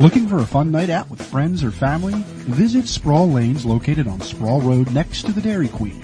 Looking for a fun night out with friends or family? Visit Sproul Lanes located on Sproul Road next to the Dairy Queen.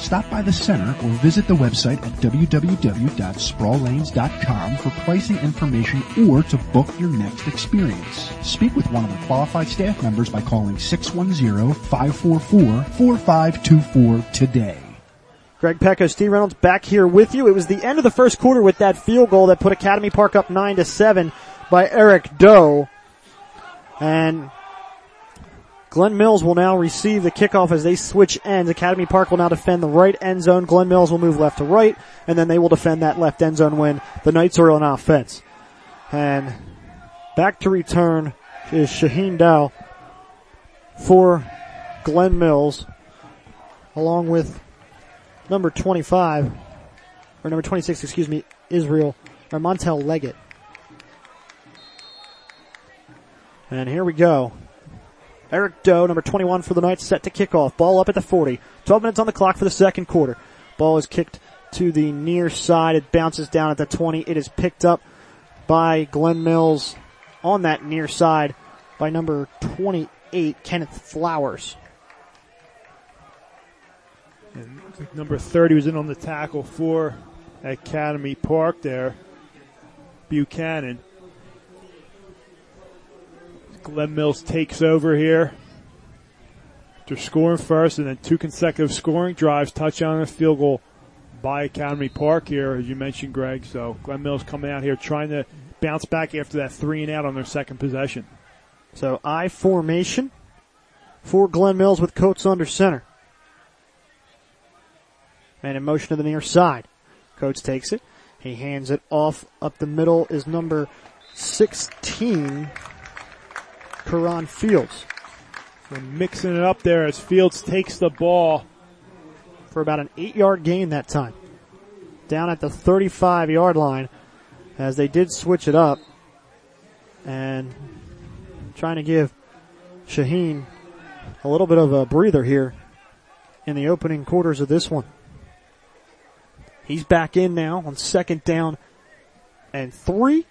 Stop by the center or visit the website at www.sproullanes.com for pricing information or to book your next experience. Speak with one of the qualified staff members by calling 610-544-4524 today. Greg Pecco, Steve Reynolds back here with you. It was the end of the first quarter with that field goal that put Academy Park up 9 to 7 by Eric Doe. And Glen Mills will now receive the kickoff as they switch ends. Academy Park will now defend the right end zone. Glen Mills will move left to right, and then they will defend that left end zone when the Knights are on offense. And back to return is Shaheen Dow for Glen Mills, along with number 25, or number 26, excuse me, Israel, or Montel Leggett. And here we go. Eric Doe, number 21 for the Knights, set to kick off. Ball up at the 40. 12 minutes on the clock for the second quarter. Ball is kicked to the near side. It bounces down at the 20. It is picked up by Glen Mills on that near side by number 28, Kenneth Flowers. And number 30 was in on the tackle for Academy Park there. Buchanan. Glen Mills takes over here. They're scoring first and then two consecutive scoring drives, touchdown and field goal by Academy Park here, as you mentioned, Greg. So Glen Mills coming out here trying to bounce back after that three and out on their second possession. So I formation for Glen Mills with Coates under center. And in motion to the near side. Coates takes it. He hands it off up the middle is number 16, Karan Fields. So mixing it up there as Fields takes the ball. For about an eight yard gain that time. Down at the 35 yard line as they did switch it up and trying to give Shaheen a little bit of a breather here in the opening quarters of this one. He's back in now on second down and three.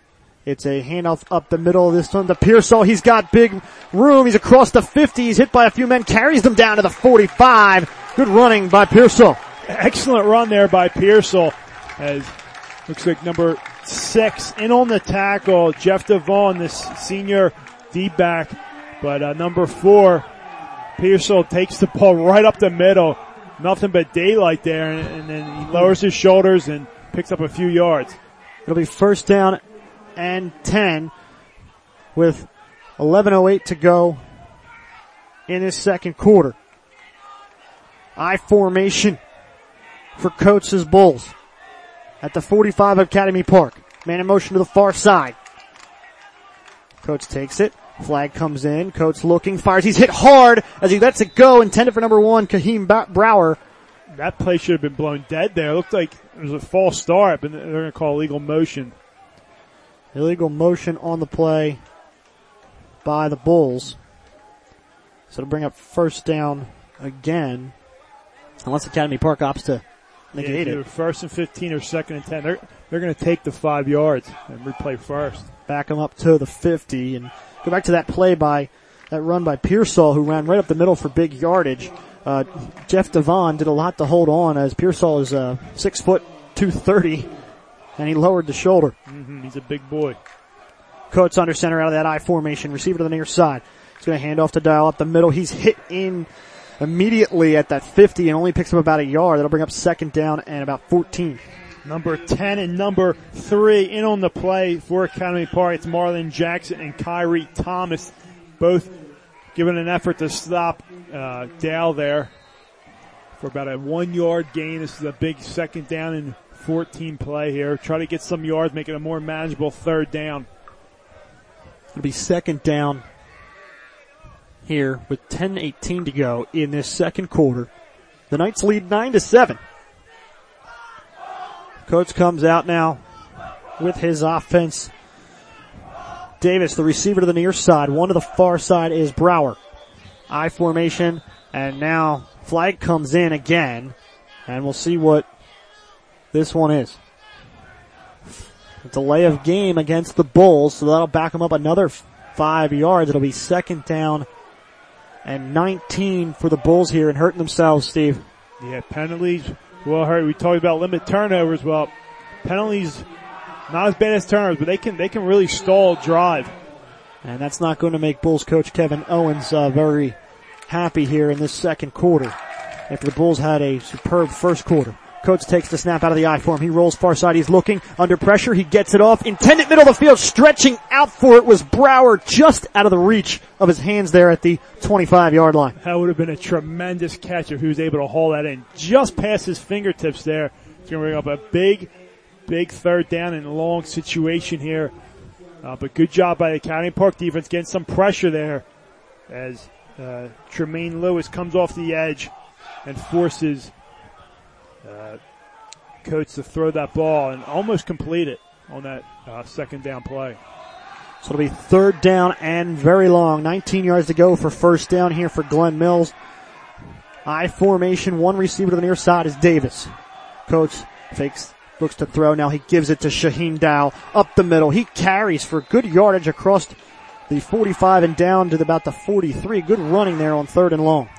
It's a handoff up the middle this time to Pearsall. He's got big room. He's across the 50. He's hit by a few men, carries them down to the 45. Good running by Pearsall. Excellent run there by Pearsall as looks like number six in on the tackle. Jeff Devon, this senior deep back, but uh, number four, Pearsall takes the ball right up the middle. Nothing but daylight there, and, and then he lowers his shoulders and picks up a few yards. It'll be first down and 10 with 11.08 to go in this second quarter. I formation for Coates' Bulls at the 45 Academy Park. Man in motion to the far side. Coates takes it. Flag comes in. Coates looking, fires. He's hit hard as he lets it go. Intended for number one, Kahim Brower. That play should have been blown dead there. It looked like it was a false start, but they're going to call illegal motion. Illegal motion on the play by the Bulls. So to bring up first down again. Unless Academy Park opts to negate yeah, it. First and 15 or second and 10. They're, they're going to take the five yards and replay first. Back them up to the 50 and go back to that play by, that run by Pearsall who ran right up the middle for big yardage. Uh, Jeff Devon did a lot to hold on as Pearsall is, uh, six foot 230 and he lowered the shoulder. Mm-hmm, he's a big boy. Coates under center out of that I formation. Receiver to the near side. He's going to hand off to Dial up the middle. He's hit in immediately at that 50 and only picks up about a yard. That'll bring up second down and about 14. Number 10 and number 3 in on the play for Academy Park. It's Marlon Jackson and Kyrie Thomas. Both giving an effort to stop uh, there for about a one yard gain. This is a big second down and 14 play here. Try to get some yards, make it a more manageable third down. It'll be second down here with 10-18 to go in this second quarter. The Knights lead 9 to 7. Coach comes out now with his offense. Davis, the receiver to the near side. One to the far side is Brower. I formation, and now flag comes in again, and we'll see what this one is. A delay of game against the Bulls, so that'll back them up another five yards. It'll be second down and 19 for the Bulls here and hurting themselves, Steve. Yeah, penalties well hurt. We talked about limit turnovers. Well, penalties not as bad as turnovers, but they can they can really stall drive. And that's not going to make Bulls coach Kevin Owens uh, very happy here in this second quarter. After the Bulls had a superb first quarter. Coates takes the snap out of the I formation. He rolls far side. He's looking under pressure. He gets it off. Intended middle of the field. Stretching out for it was Brower just out of the reach of his hands there at the 25 yard line. That would have been a tremendous catch if he was able to haul that in just past his fingertips there. It's going to bring up a big, big third down and long situation here. Uh, but good job by the Academy Park defense getting some pressure there as uh, Tremaine Lewis comes off the edge and forces uh, Coates to throw that ball and almost complete it on that uh, second down play. So it'll be third down and very long. 19 yards to go for first down here for Glen Mills. I formation, one receiver to the near side is Davis. Coates fakes, looks to throw. Now he gives it to Shaheen Dow up the middle. He carries for good yardage across the 45 and down to about the 43. Good running there on third and long.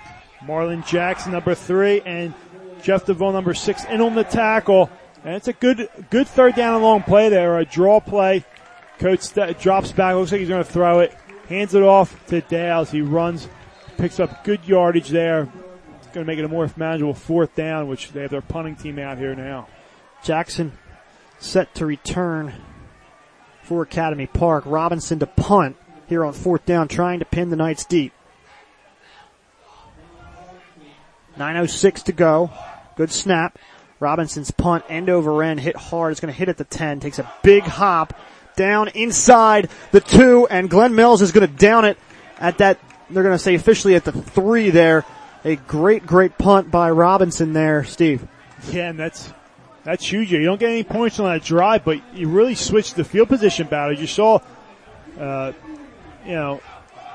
Marlon Jackson, number three, and Jeff DeVoe, number six, in on the tackle. And it's a good, good third down and long play there, a draw play. Coates st- drops back, looks like he's going to throw it, hands it off to Dales. He runs, picks up good yardage there. It's going to make it a more manageable fourth down, which they have their punting team out here now. Jackson set to return for Academy Park. Robinson to punt here on fourth down, trying to pin the Knights deep. 9.06 to go. Good snap. Robinson's punt end over end hit hard. It's going to hit at the 10. Takes a big hop down inside the two and Glen Mills is going to down it at that. They're going to say officially at the three there. A great, great punt by Robinson there, Steve. Yeah, and that's, that's huge. You don't get any points on that drive, but you really switched the field position battle. You saw, uh, you know,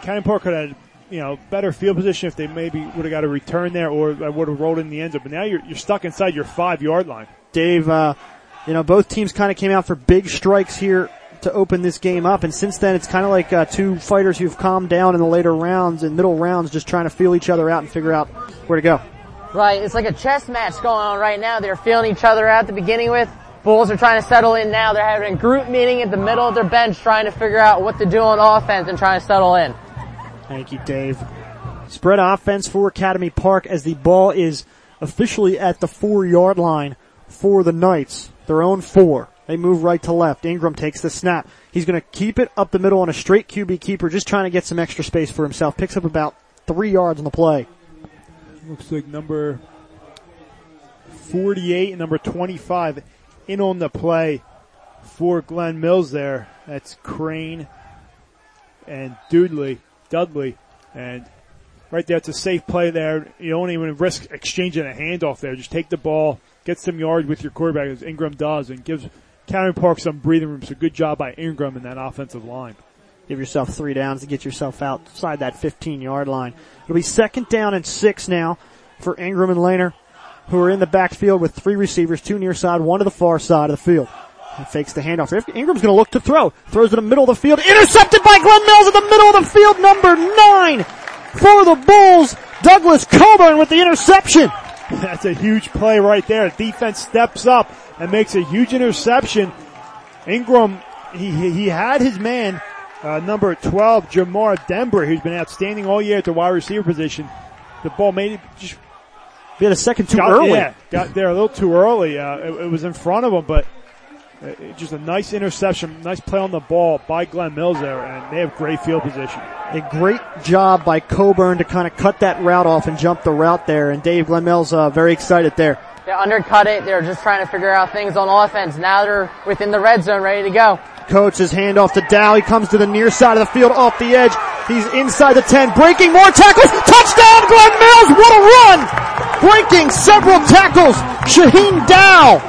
County Park could have you know, better field position if they maybe would have got a return there or I would have rolled in the end zone. But now you're, you're stuck inside your five yard line. Dave, uh, you know, both teams kind of came out for big strikes here to open this game up. And since then, it's kind of like uh, two fighters who've calmed down in the later rounds and middle rounds, just trying to feel each other out and figure out where to go. Right. It's like a chess match going on right now. They're feeling each other out to beginning with. Bulls are trying to settle in now. They're having a group meeting at the middle of their bench trying to figure out what to do on offense and trying to settle in. Thank you, Dave. Spread offense for Academy Park as the ball is officially at the four yard line for the Knights. Their own four. They move right to left. Ingram takes the snap. He's going to keep it up the middle on a straight QB keeper, just trying to get some extra space for himself. Picks up about three yards on the play. Looks like number 48 and number 25 in on the play for Glen Mills there. That's Crane and Dudley. Dudley. And right there, it's a safe play there. You don't even risk exchanging a handoff there. Just take the ball, get some yards with your quarterback as Ingram does and gives County Park some breathing room. So good job by Ingram in that offensive line. Give yourself three downs to get yourself outside that 15 yard line. It'll be second down and six now for Ingram and Lanier, who are in the backfield with three receivers, two near side, one to the far side of the field. Fakes the handoff. Ingram's going to look to throw. Throws in the middle of the field. Intercepted by Glen Mills in the middle of the field. Number nine for the Bulls. Douglas Coburn with the interception. That's a huge play right there. Defense steps up and makes a huge interception. Ingram, he, he had his man, uh, number 12, Jamar Denver, who's been outstanding all year at the wide receiver position. The ball made it just. He had a second too got, early. Yeah, got there a little too early. Uh, it, it was in front of him, but just a nice interception, nice play on the ball by Glen Mills there, and they have great field position. A great job by Coburn to kind of cut that route off and jump the route there, and Dave Glen Mills uh, very excited there. They undercut it. They're just trying to figure out things on offense. Now they're within the red zone, ready to go. Coach's handoff to Dow. He comes to the near side of the field, off the edge. He's inside the 10, breaking more tackles. Touchdown, Glen Mills. What a run! breaking several tackles. Shaheen Dow.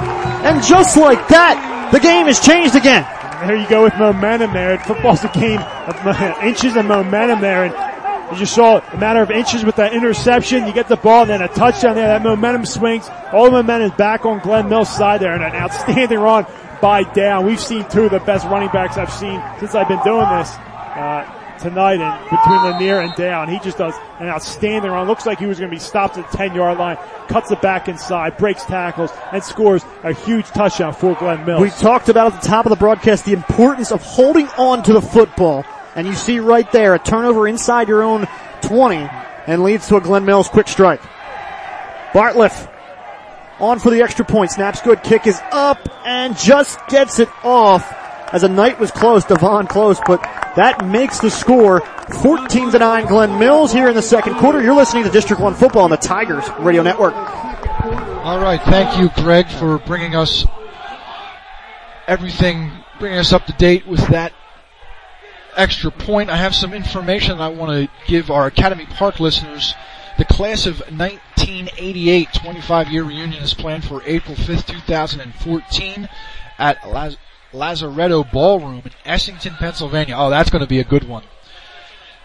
And just like that, the game has changed again. There you go with momentum there. Football's a game of inches of momentum there. And you saw, a matter of inches with that interception, you get the ball and then a touchdown there. That momentum swings. All the momentum is back on Glen Mills' side there and an outstanding run by Dow. We've seen two of the best running backs I've seen since I've been doing this. Uh, tonight and between Lanier and Dow. He just does an outstanding run. Looks like he was going to be stopped at the 10 yard line, cuts it back inside, breaks tackles, and scores a huge touchdown for Glen Mills. We talked about at the top of the broadcast the importance of holding on to the football. And you see right there a turnover inside your own 20 and leads to a Glen Mills quick strike. Bartlett on for the extra point. Snaps good. Kick is up and just gets it off as a Knight was close, Devon close, but that makes the score 14 to 9 Glen Mills here in the second quarter. You're listening to District 1 football on the Tigers Radio Network. All right. Thank you, Greg, for bringing us everything, bringing us up to date with that extra point. I have some information I want to give our Academy Park listeners. The class of 1988 25 year reunion is planned for April 5th, 2014 at Laz- Lazaretto Ballroom in Essington, Pennsylvania. Oh, that's going to be a good one.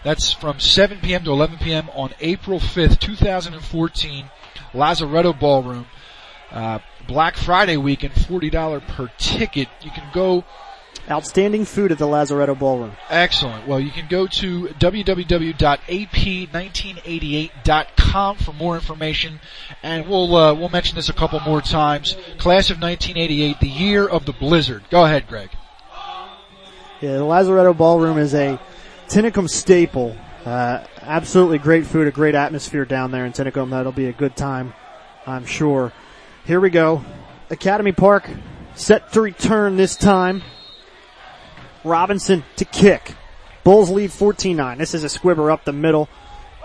That's from 7 p.m. to 11 p.m. on April 5th, 2014, Lazaretto Ballroom. Uh, Black Friday weekend, $40 per ticket. You can go Outstanding food at the Lazaretto Ballroom. Excellent. Well, you can go to www.ap1988.com for more information, and we'll uh, we'll mention this a couple more times. Class of 1988, the year of the blizzard. Go ahead, Greg. Yeah, the Lazaretto Ballroom is a Tinicum staple. Uh, absolutely great food, a great atmosphere down there in Tinicum. That'll be a good time, I'm sure. Here we go. Academy Park set to return this time. Robinson to kick. Bulls lead 14-9. This is a squibber up the middle.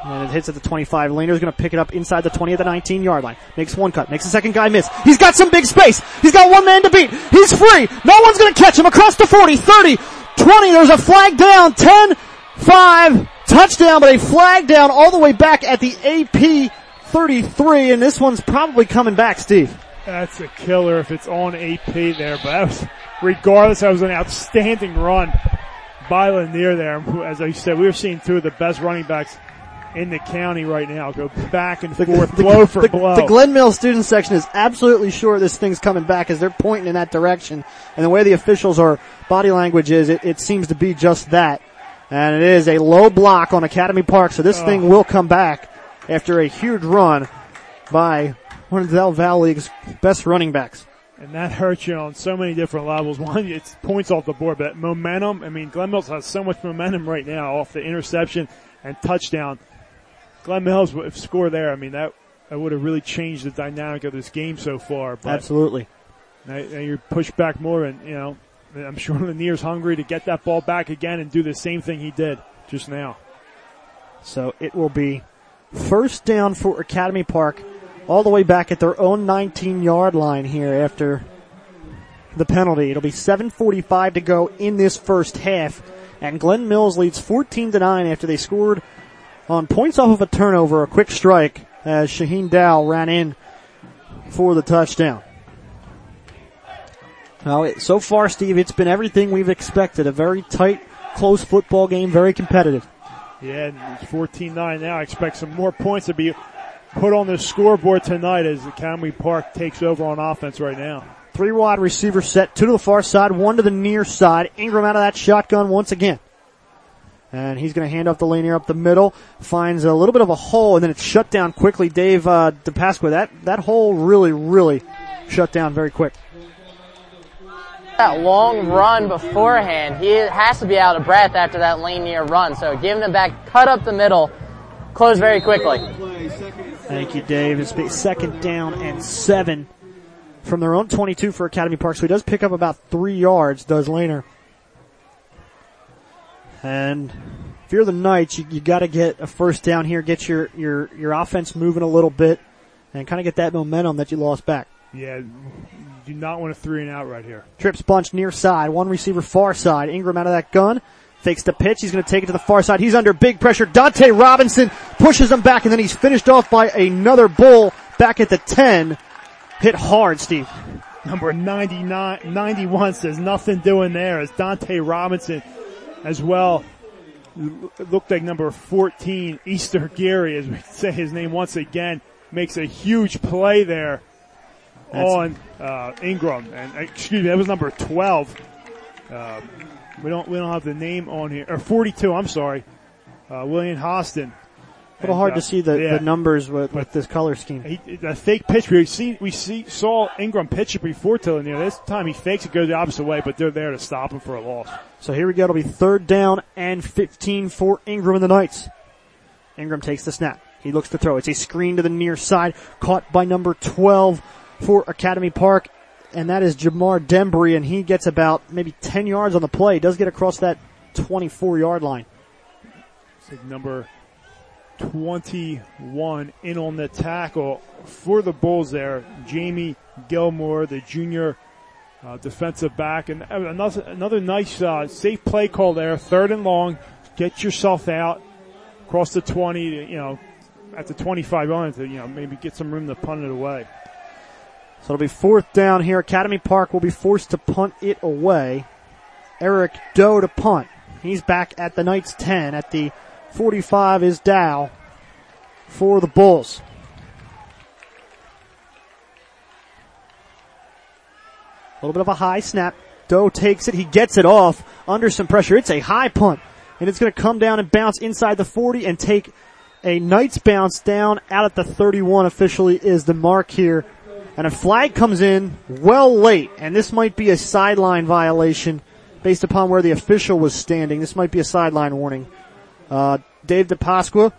And it hits at the 25. Lanier's gonna pick it up inside the 20 at the 19 yard line. Makes one cut. Makes the second guy miss. He's got some big space. He's got one man to beat. He's free. No one's gonna catch him across the 40, 30, 20. There's a flag down. 10, 5, touchdown, but a flag down all the way back at the AP 33. And this one's probably coming back, Steve. That's a killer if it's on AP there, but that was, regardless, that was an outstanding run by Lanier there. As I said, we were seeing two of the best running backs in the county right now go back and forth, the, blow for the, blow. The Glen Mill student section is absolutely sure this thing's coming back as they're pointing in that direction. And the way the officials are body language is, it, it seems to be just that. And it is a low block on Academy Park, so this oh. thing will come back after a huge run by one of the Del Val League's best running backs. And that hurts you on so many different levels. One, it's points off the board, but momentum, I mean, Glen Mills has so much momentum right now off the interception and touchdown. Glen Mills would score there. I mean, that, that would have really changed the dynamic of this game so far. But Absolutely. Now, now you're pushed back more and, you know, I'm sure Lanier's hungry to get that ball back again and do the same thing he did just now. So it will be first down for Academy Park all the way back at their own 19 yard line here after the penalty. It'll be 7.45 to go in this first half. And Glen Mills leads 14 to 9 after they scored on points off of a turnover, a quick strike as Shaheen Dow ran in for the touchdown. Well, so far, Steve, it's been everything we've expected. A very tight, close football game, very competitive. Yeah, it's 14-9 now. I expect some more points to be put on the scoreboard tonight as the Camry Park takes over on offense right now. Three wide receiver set, two to the far side, one to the near side. Ingram out of that shotgun once again. And he's going to hand off the Lanier up the middle, finds a little bit of a hole, and then it's shut down quickly. Dave uh, DePasqua, that, that hole really, really shut down very quick. That long run beforehand, he has to be out of breath after that lane Lanier run. So giving it back, cut up the middle, close very quickly. Thank you, Dave. It's second down and seven from their own 22 for Academy Park. So he does pick up about three yards, does Lanier. And if you're the Knights, you, you got to get a first down here, get your, your, your offense moving a little bit, and kind of get that momentum that you lost back. Yeah, you do not want a three and out right here. Trips bunch near side, one receiver far side. Ingram out of that gun. Fakes the pitch. He's going to take it to the far side. He's under big pressure. Dante Robinson pushes him back and then he's finished off by another bull back at the 10. Hit hard, Steve. Number 99, 91 says nothing doing there as Dante Robinson as well. Looked like number 14, Easter Gary, as we say his name once again, makes a huge play there That's- on uh, Ingram. And uh, excuse me, that was number 12. Uh, we don't we don't have the name on here or 42. I'm sorry, uh, William Hostin. A little hard to see the, yeah. the numbers with, with this color scheme. He, the fake pitch. We see we see saw Ingram pitch it before to near this time he fakes it goes the opposite way, but they're there to stop him for a loss. So here we go. It'll be third down and 15 for Ingram and the Knights. Ingram takes the snap. He looks to throw. It's a screen to the near side, caught by number 12 for Academy Park, and that is Jamar Dembry, and he gets about maybe 10 yards on the play. Does get across that 24 yard line. Like number 21 in on the tackle for the Bulls there. Jamie Gilmore, the junior uh, defensive back, and another another nice uh, safe play call there. Third and long, get yourself out across the 20. You know, at the 25 on to you know maybe get some room to punt it away. So it'll be fourth down here. Academy Park will be forced to punt it away. Eric Doe to punt. He's back at the Knights 10. At the 45 is Dow for the Bulls. A little bit of a high snap. Doe takes it. He gets it off under some pressure. It's a high punt. And it's going to come down and bounce inside the 40 and take a Knights bounce down out at the 31 officially is the mark here. And a flag comes in well late. And this might be a sideline violation based upon where the official was standing. This might be a sideline warning. Uh, Dave DePasqua.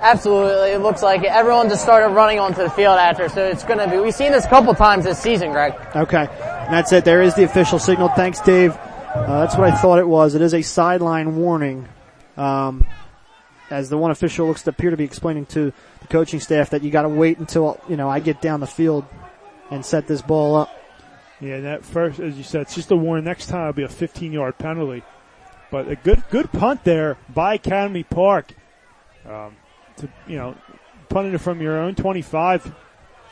Absolutely, it looks like it. Everyone just started running onto the field after, so it's going to be. We've seen this a couple times this season, Greg. Okay. And that's it. There is the official signal. Thanks, Dave. Uh, that's what I thought it was. It is a sideline warning. Um, as the one official looks to appear to be explaining to the coaching staff that you got to wait until you know I get down the field and set this ball up. Yeah, that first, as you said, it's just a warning. Next time it'll be a 15 yard penalty. But a good, good punt there by Academy Park. Um, to, you know, punting it from your own 25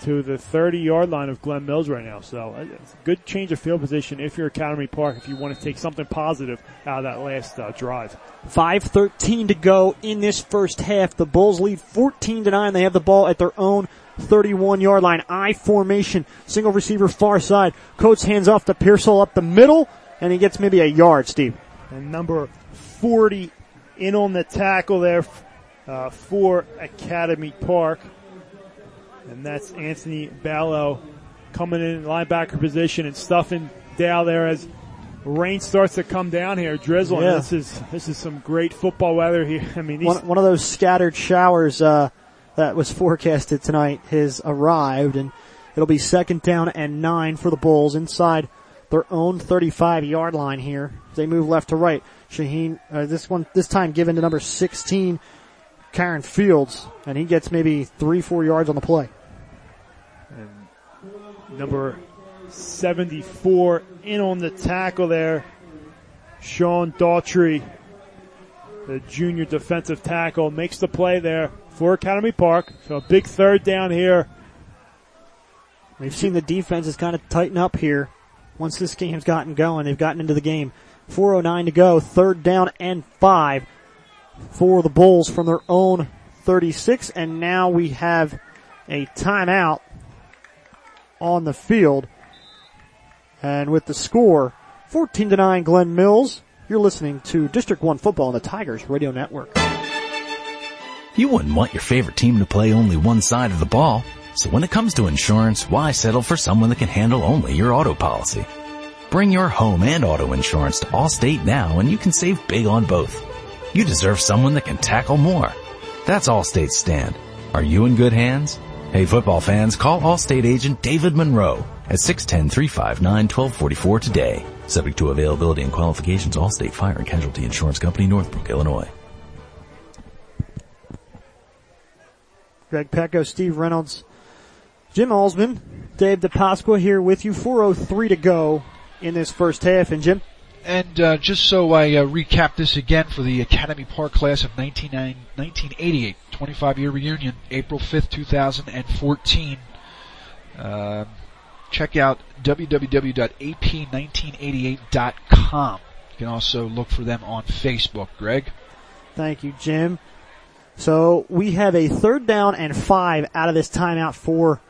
to the 30 yard line of Glen Mills right now. So uh, it's a good change of field position if you're Academy Park, if you want to take something positive out of that last uh, drive. 5.13 to go in this first half. The Bulls lead 14 to 9. They have the ball at their own 31 yard line. I formation. Single receiver far side. Coates hands off to Pearsall up the middle and he gets maybe a yard, Steve. And number 40 in on the tackle there uh, for Academy Park. And that's Anthony Ballo coming in linebacker position and stuffing Dow there as rain starts to come down here, drizzling. Yeah. This is this is some great football weather here. I mean, One, one of those scattered showers, uh, that was forecasted tonight has arrived and it'll be second down and nine for the Bulls inside their own 35 yard line here. They move left to right. Shaheen, uh, this one, this time given to number 16, Karen Fields, and he gets maybe three, four yards on the play. Number 74 in on the tackle there. Sean Daughtry, the junior defensive tackle, makes the play there for Academy Park. So a big third down here. We've seen the defense defenses kind of tighten up here. Once this game's gotten going, they've gotten into the game. 4.09 to go, third down and five for the Bulls from their own 36. And now we have a timeout on the field. And with the score, 14 to 9 Glen Mills, you're listening to District 1 football on the Tigers Radio Network. You wouldn't want your favorite team to play only one side of the ball. So when it comes to insurance, why settle for someone that can handle only your auto policy? Bring your home and auto insurance to Allstate now and you can save big on both. You deserve someone that can tackle more. That's Allstate's stand. Are you in good hands? Hey football fans, call Allstate agent David Monroe at 610-359-1244 today. Subject to availability and qualifications, Allstate Fire and Casualty Insurance Company, Northbrook, Illinois. Greg Pecco, Steve Reynolds, Jim Alsman, Dave DePasqua here with you. 4.03 to go in this first half. And Jim? And uh, just so I uh, recap this again for the Academy Park class of 1988, 25 year reunion, April 5th, 2014. Uh, check out www.ap1988.com. You can also look for them on Facebook. Greg? Thank you, Jim. So we have a third down and five out of this timeout for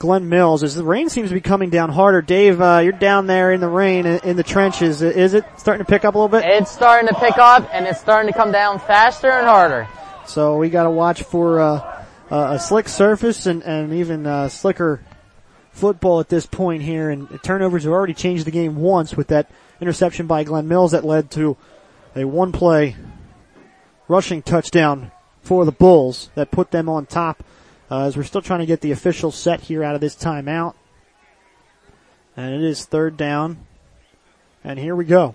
Glen Mills. As the rain seems to be coming down harder, Dave, uh, you're down there in the rain in the trenches. Is it starting to pick up a little bit? It's starting to pick up, and it's starting to come down faster and harder. So we got to watch for uh, a slick surface and, and even uh, slicker football at this point here. And turnovers have already changed the game once with that interception by Glen Mills that led to a one-play rushing touchdown for the Bulls that put them on top uh, as we're still trying to get the official set here out of this timeout. And it is third down. And here we go.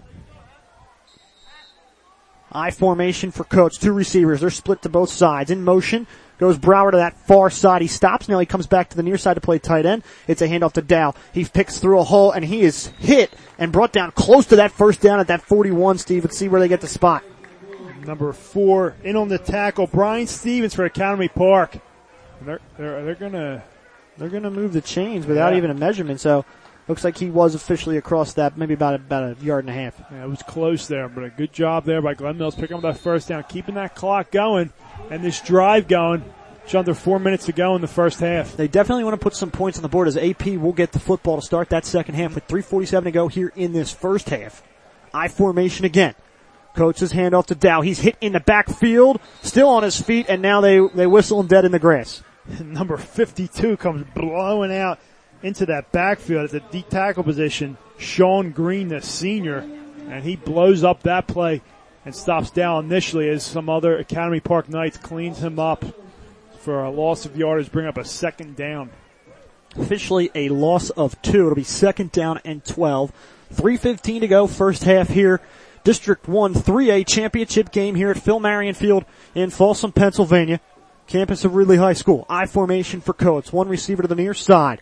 I formation for Coates. Two receivers. They're split to both sides. In motion. Goes Brower to that far side. He stops. Now he comes back to the near side to play tight end. It's a handoff to Dow. He picks through a hole and he is hit and brought down close to that first down at that 41, Steve. Let's see where they get the spot number four, in on the tackle, Brian Stevens for Academy Park. They're they're, they're gonna they're gonna move the chains without yeah. even a measurement. So looks like he was officially across that, maybe about a, about a yard and a half. Yeah, it was close there, but a good job there by Glen Mills picking up that first down, keeping that clock going and this drive going. Just under four minutes to go in the first half. They definitely want to put some points on the board as AP will get the football to start that second half with 3.47 to go here in this first half. I formation again. Coach's handoff to Dow. He's hit in the backfield, still on his feet, and now they, they whistle him dead in the grass. Number 52 comes blowing out into that backfield at the deep tackle position. Sean Green, the senior, and he blows up that play and stops down initially as some other Academy Park Knights cleans him up for a loss of yardage, bring up a second down. Officially a loss of two. It'll be second down and 12. 3.15 to go, first half here District 1 3A championship game here at Phil Marion Field in Folsom, Pennsylvania. Campus of Ridley High School. I formation for Coates. One receiver to the near side.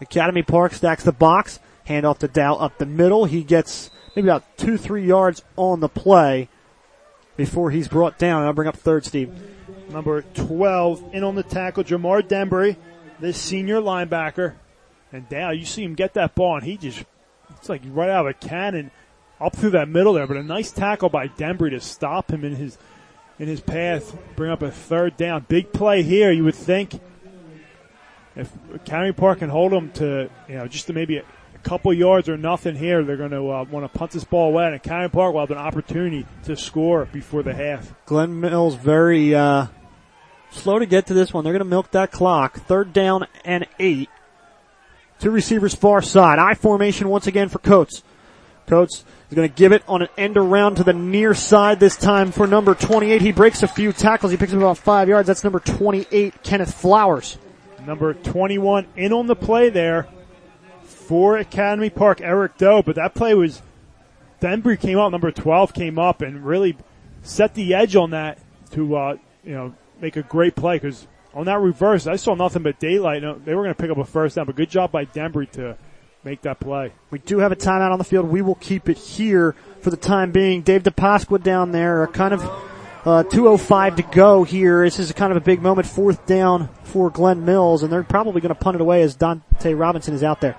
Academy Park stacks the box. Hand off to Dow up the middle. He gets maybe about two, three yards on the play before he's brought down. I'll bring up third, Steve. Number 12 in on the tackle, Jamar Denbury, this senior linebacker. And Dow, you see him get that ball and he just, it's like right out of a cannon up through that middle there, but a nice tackle by Denbury to stop him in his in his path, bring up a third down. Big play here, you would think. If County Park can hold them to, you know, just to maybe a, a couple yards or nothing here, they're going to uh, want to punt this ball away, and County Park will have an opportunity to score before the half. Glen Mills very uh, slow to get to this one. They're going to milk that clock. Third down and eight. Two receivers far side. I formation once again for Coates. Coates is going to give it on an end around to the near side this time for number 28. He breaks a few tackles. He picks up about five yards. That's number 28, Kenneth Flowers. Number 21 in on the play there for Academy Park, Eric Doe. But that play was, Denbury came up, number 12 came up and really set the edge on that to, uh, you know, make a great play because on that reverse, I saw nothing but daylight. They were going to pick up a first down, but good job by Denbury to make that play. We do have a timeout on the field. We will keep it here for the time being. Dave DePasqua down there, kind of uh, 2.05 to go here. This is kind of a big moment, fourth down for Glen Mills, and they're probably going to punt it away as Dante Robinson is out there.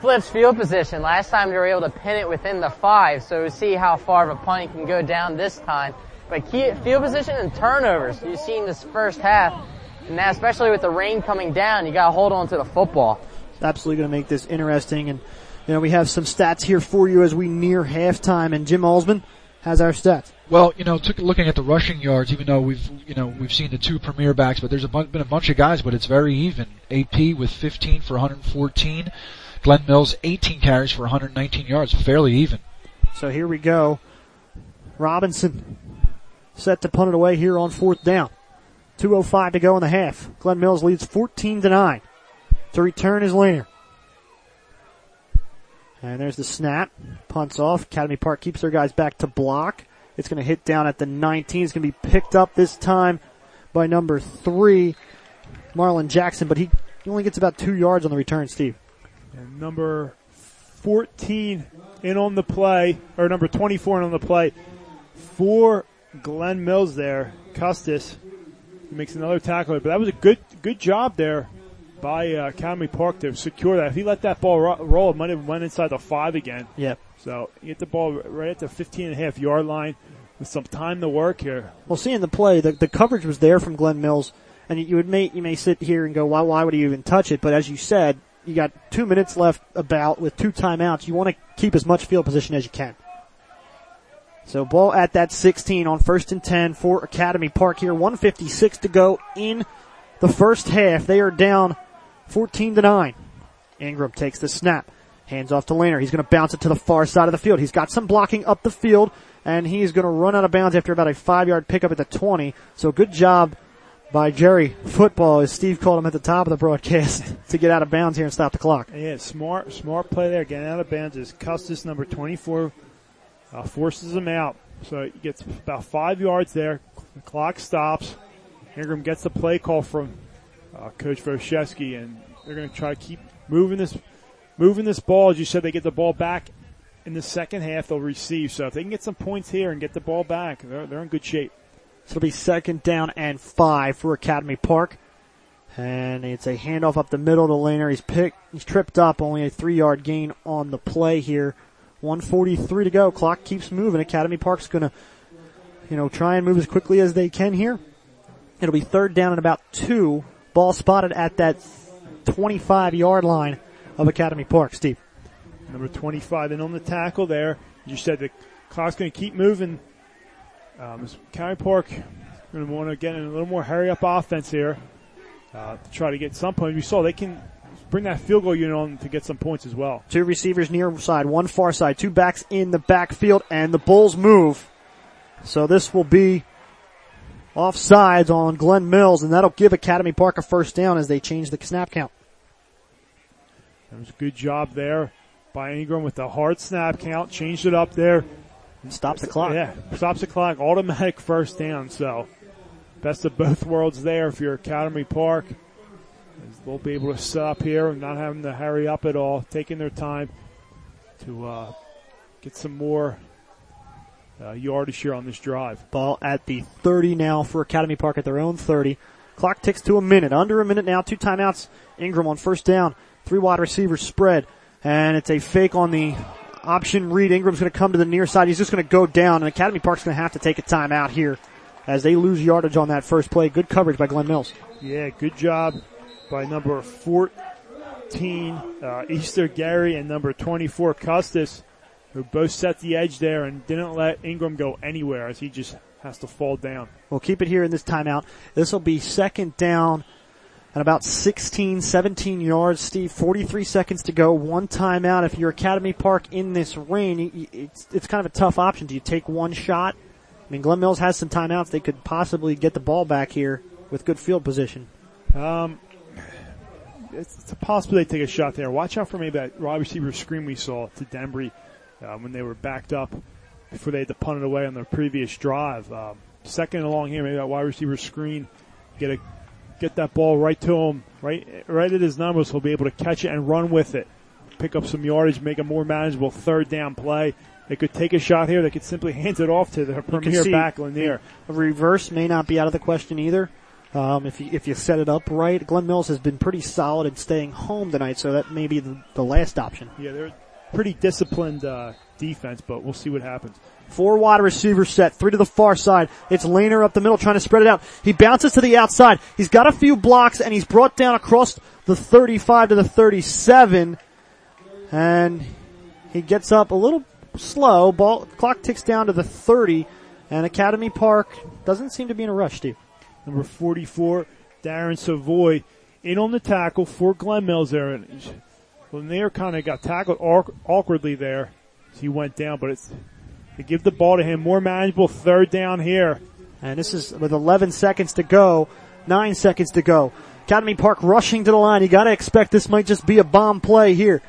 Flips field position. Last time they were able to pin it within the five, so we'll see how far of a punt can go down this time. But key field position and turnovers you've seen this first half, and now especially with the rain coming down, you got to hold on to the football absolutely going to make this interesting. And, you know, we have some stats here for you as we near halftime and Jim Alsman has our stats. Well, you know, took, looking at the rushing yards, even though we've, you know, we've seen the two premier backs, but there's a been a bunch of guys, but it's very even. AP with 15 for 114. Glen Mills 18 carries for 119 yards, fairly even. So here we go. Robinson set to punt it away here on fourth down. 2.05 to go in the half. Glen Mills leads 14 to 9. To return is Lanier. And there's the snap. Punts off. Academy Park keeps their guys back to block. It's going to hit down at the 19. It's going to be picked up this time by number three, Marlon Jackson, but he only gets about two yards on the return, Steve. And number 14 in on the play, or number 24 in on the play for Glen Mills there Custis. Makes another tackle, but that was a good good job there by uh, Academy Park to secure that. If he let that ball ro- roll, it might have went inside the five again. Yeah. So you get the ball right at the 15 and a half yard line with some time to work here. Well, seeing the play, the, the coverage was there from Glen Mills, and you would may you may sit here and go, why why would he even touch it? But as you said, you got two minutes left about with two timeouts. You want to keep as much field position as you can. So ball at that 16 on first and 10 for Academy Park here. 156 to go in the first half. They are down 14 to 9. Ingram takes the snap. Hands off to Lanier. He's going to bounce it to the far side of the field. He's got some blocking up the field and he's going to run out of bounds after about a five yard pickup at the 20. So good job by Jerry Football, as Steve called him at the top of the broadcast, to get out of bounds here and stop the clock. Yeah, smart, smart play there. Getting out of bounds is Custis number 24 uh, forces him out. So he gets about five yards there. The clock stops. Ingram gets the play call from uh, Coach Voshevsky, and they're going to try to keep moving this, moving this ball. As you said, they get the ball back in the second half. They'll receive. So if they can get some points here and get the ball back, they're, they're in good shape. So it'll be second down and five for Academy Park. And it's a handoff up the middle to Lanier. He's picked, he's tripped up, only a three yard gain on the play here. 143 to go. Clock keeps moving. Academy Park's gonna, you know, try and move as quickly as they can here. It'll be third down and about two. Ball spotted at that 25 yard line of Academy Park. Steve. Number 25 in on the tackle there. You said the clock's going to keep moving. Um, County Park going to want to get in a little more hurry up offense here uh, to try to get some points. We saw they can bring that field goal unit on to get some points as well. Two receivers near side, one far side, two backs in the backfield, and the Bulls move. So this will be offsides on Glen Mills, and that'll give Academy Park a first down as they change the snap count. That was a good job there by Ingram with the hard snap count, changed it up there. Stops the clock. Yeah, stops the clock, automatic first down. So, best of both worlds there if you're Academy Park. They'll be able to set up here and not having to hurry up at all, taking their time to uh, get some more uh, yardage here on this drive. Ball at the 30 now for Academy Park at their own 30. Clock ticks to a minute. Under a minute now. Two timeouts. Ingram on first down. Three wide receivers spread. And it's a fake on the option read. Ingram's going to come to the near side. He's just going to go down, and Academy Park's going to have to take a timeout here as they lose yardage on that first play. Good coverage by Glen Mills. Yeah, good job by number 14, uh, Easter Gary, and number 24, Custis, who both set the edge there and didn't let Ingram go anywhere as he just has to fall down. We'll keep it here in this timeout. This will be second down at about 16, 17 yards. Steve, 43 seconds to go. One timeout. If you're Academy Park in this rain, it's, it's kind of a tough option. Do you take one shot? I mean, Glen Mills has some timeouts. They could possibly get the ball back here with good field position. Um, it's, it's a possibility they take a shot there. Watch out for maybe that wide receiver screen we saw to Dembry uh, when they were backed up before they had to punt it away on their previous drive. Um, second along here, maybe that wide receiver screen, get a get that ball right to him, right right at his numbers. He'll be able to catch it and run with it, pick up some yardage, make a more manageable third down play. They could take a shot here. They could simply hand it off to their premier back Lanier. A reverse may not be out of the question either. Um, if you if you set it up right, Glen Mills has been pretty solid in staying home tonight, so that may be the, the last option. Yeah, they're pretty disciplined uh, defense, but we'll see what happens. Four wide receiver set, three to the far side. It's Lanier up the middle trying to spread it out. He bounces to the outside. He's got a few blocks and he's brought down across the 35 to the 37. And he gets up a little slow. Ball, clock ticks down to the 30 and Academy Park doesn't seem to be in a rush, Steve. Number 44, Darren Savoy in on the tackle for Glen Mills there. Lanier kind of got tackled awkwardly there. He went down, but it's to give the ball to him. More manageable third down here. And this is with 11 seconds to go, 9 seconds to go. Academy Park rushing to the line. You gotta expect this might just be a bomb play here.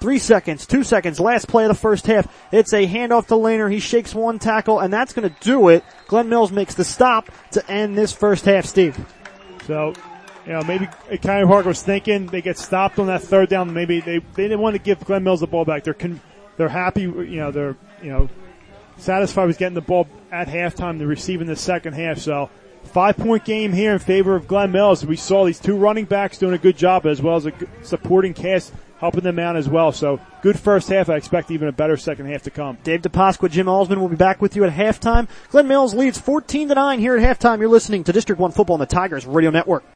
Three seconds, two seconds, last play of the first half. It's a handoff to Lanier. He shakes one tackle, and that's going to do it. Glen Mills makes the stop to end this first half, Steve. So, you know, maybe Academy Park was thinking they get stopped on that third down. Maybe they, they didn't want to give Glen Mills the ball back. They're con- they're happy, you know, they're, you know, satisfied with getting the ball at halftime to receive in the second half. So Five point game here in favor of Glen Mills. We saw these two running backs doing a good job as well as a supporting cast helping them out as well. So good first half. I expect even a better second half to come. Dave DePasqua, Jim Alsman will be back with you at halftime. Glen Mills leads 14 to 9 here at halftime. You're listening to District 1 Football on the Tigers Radio Network.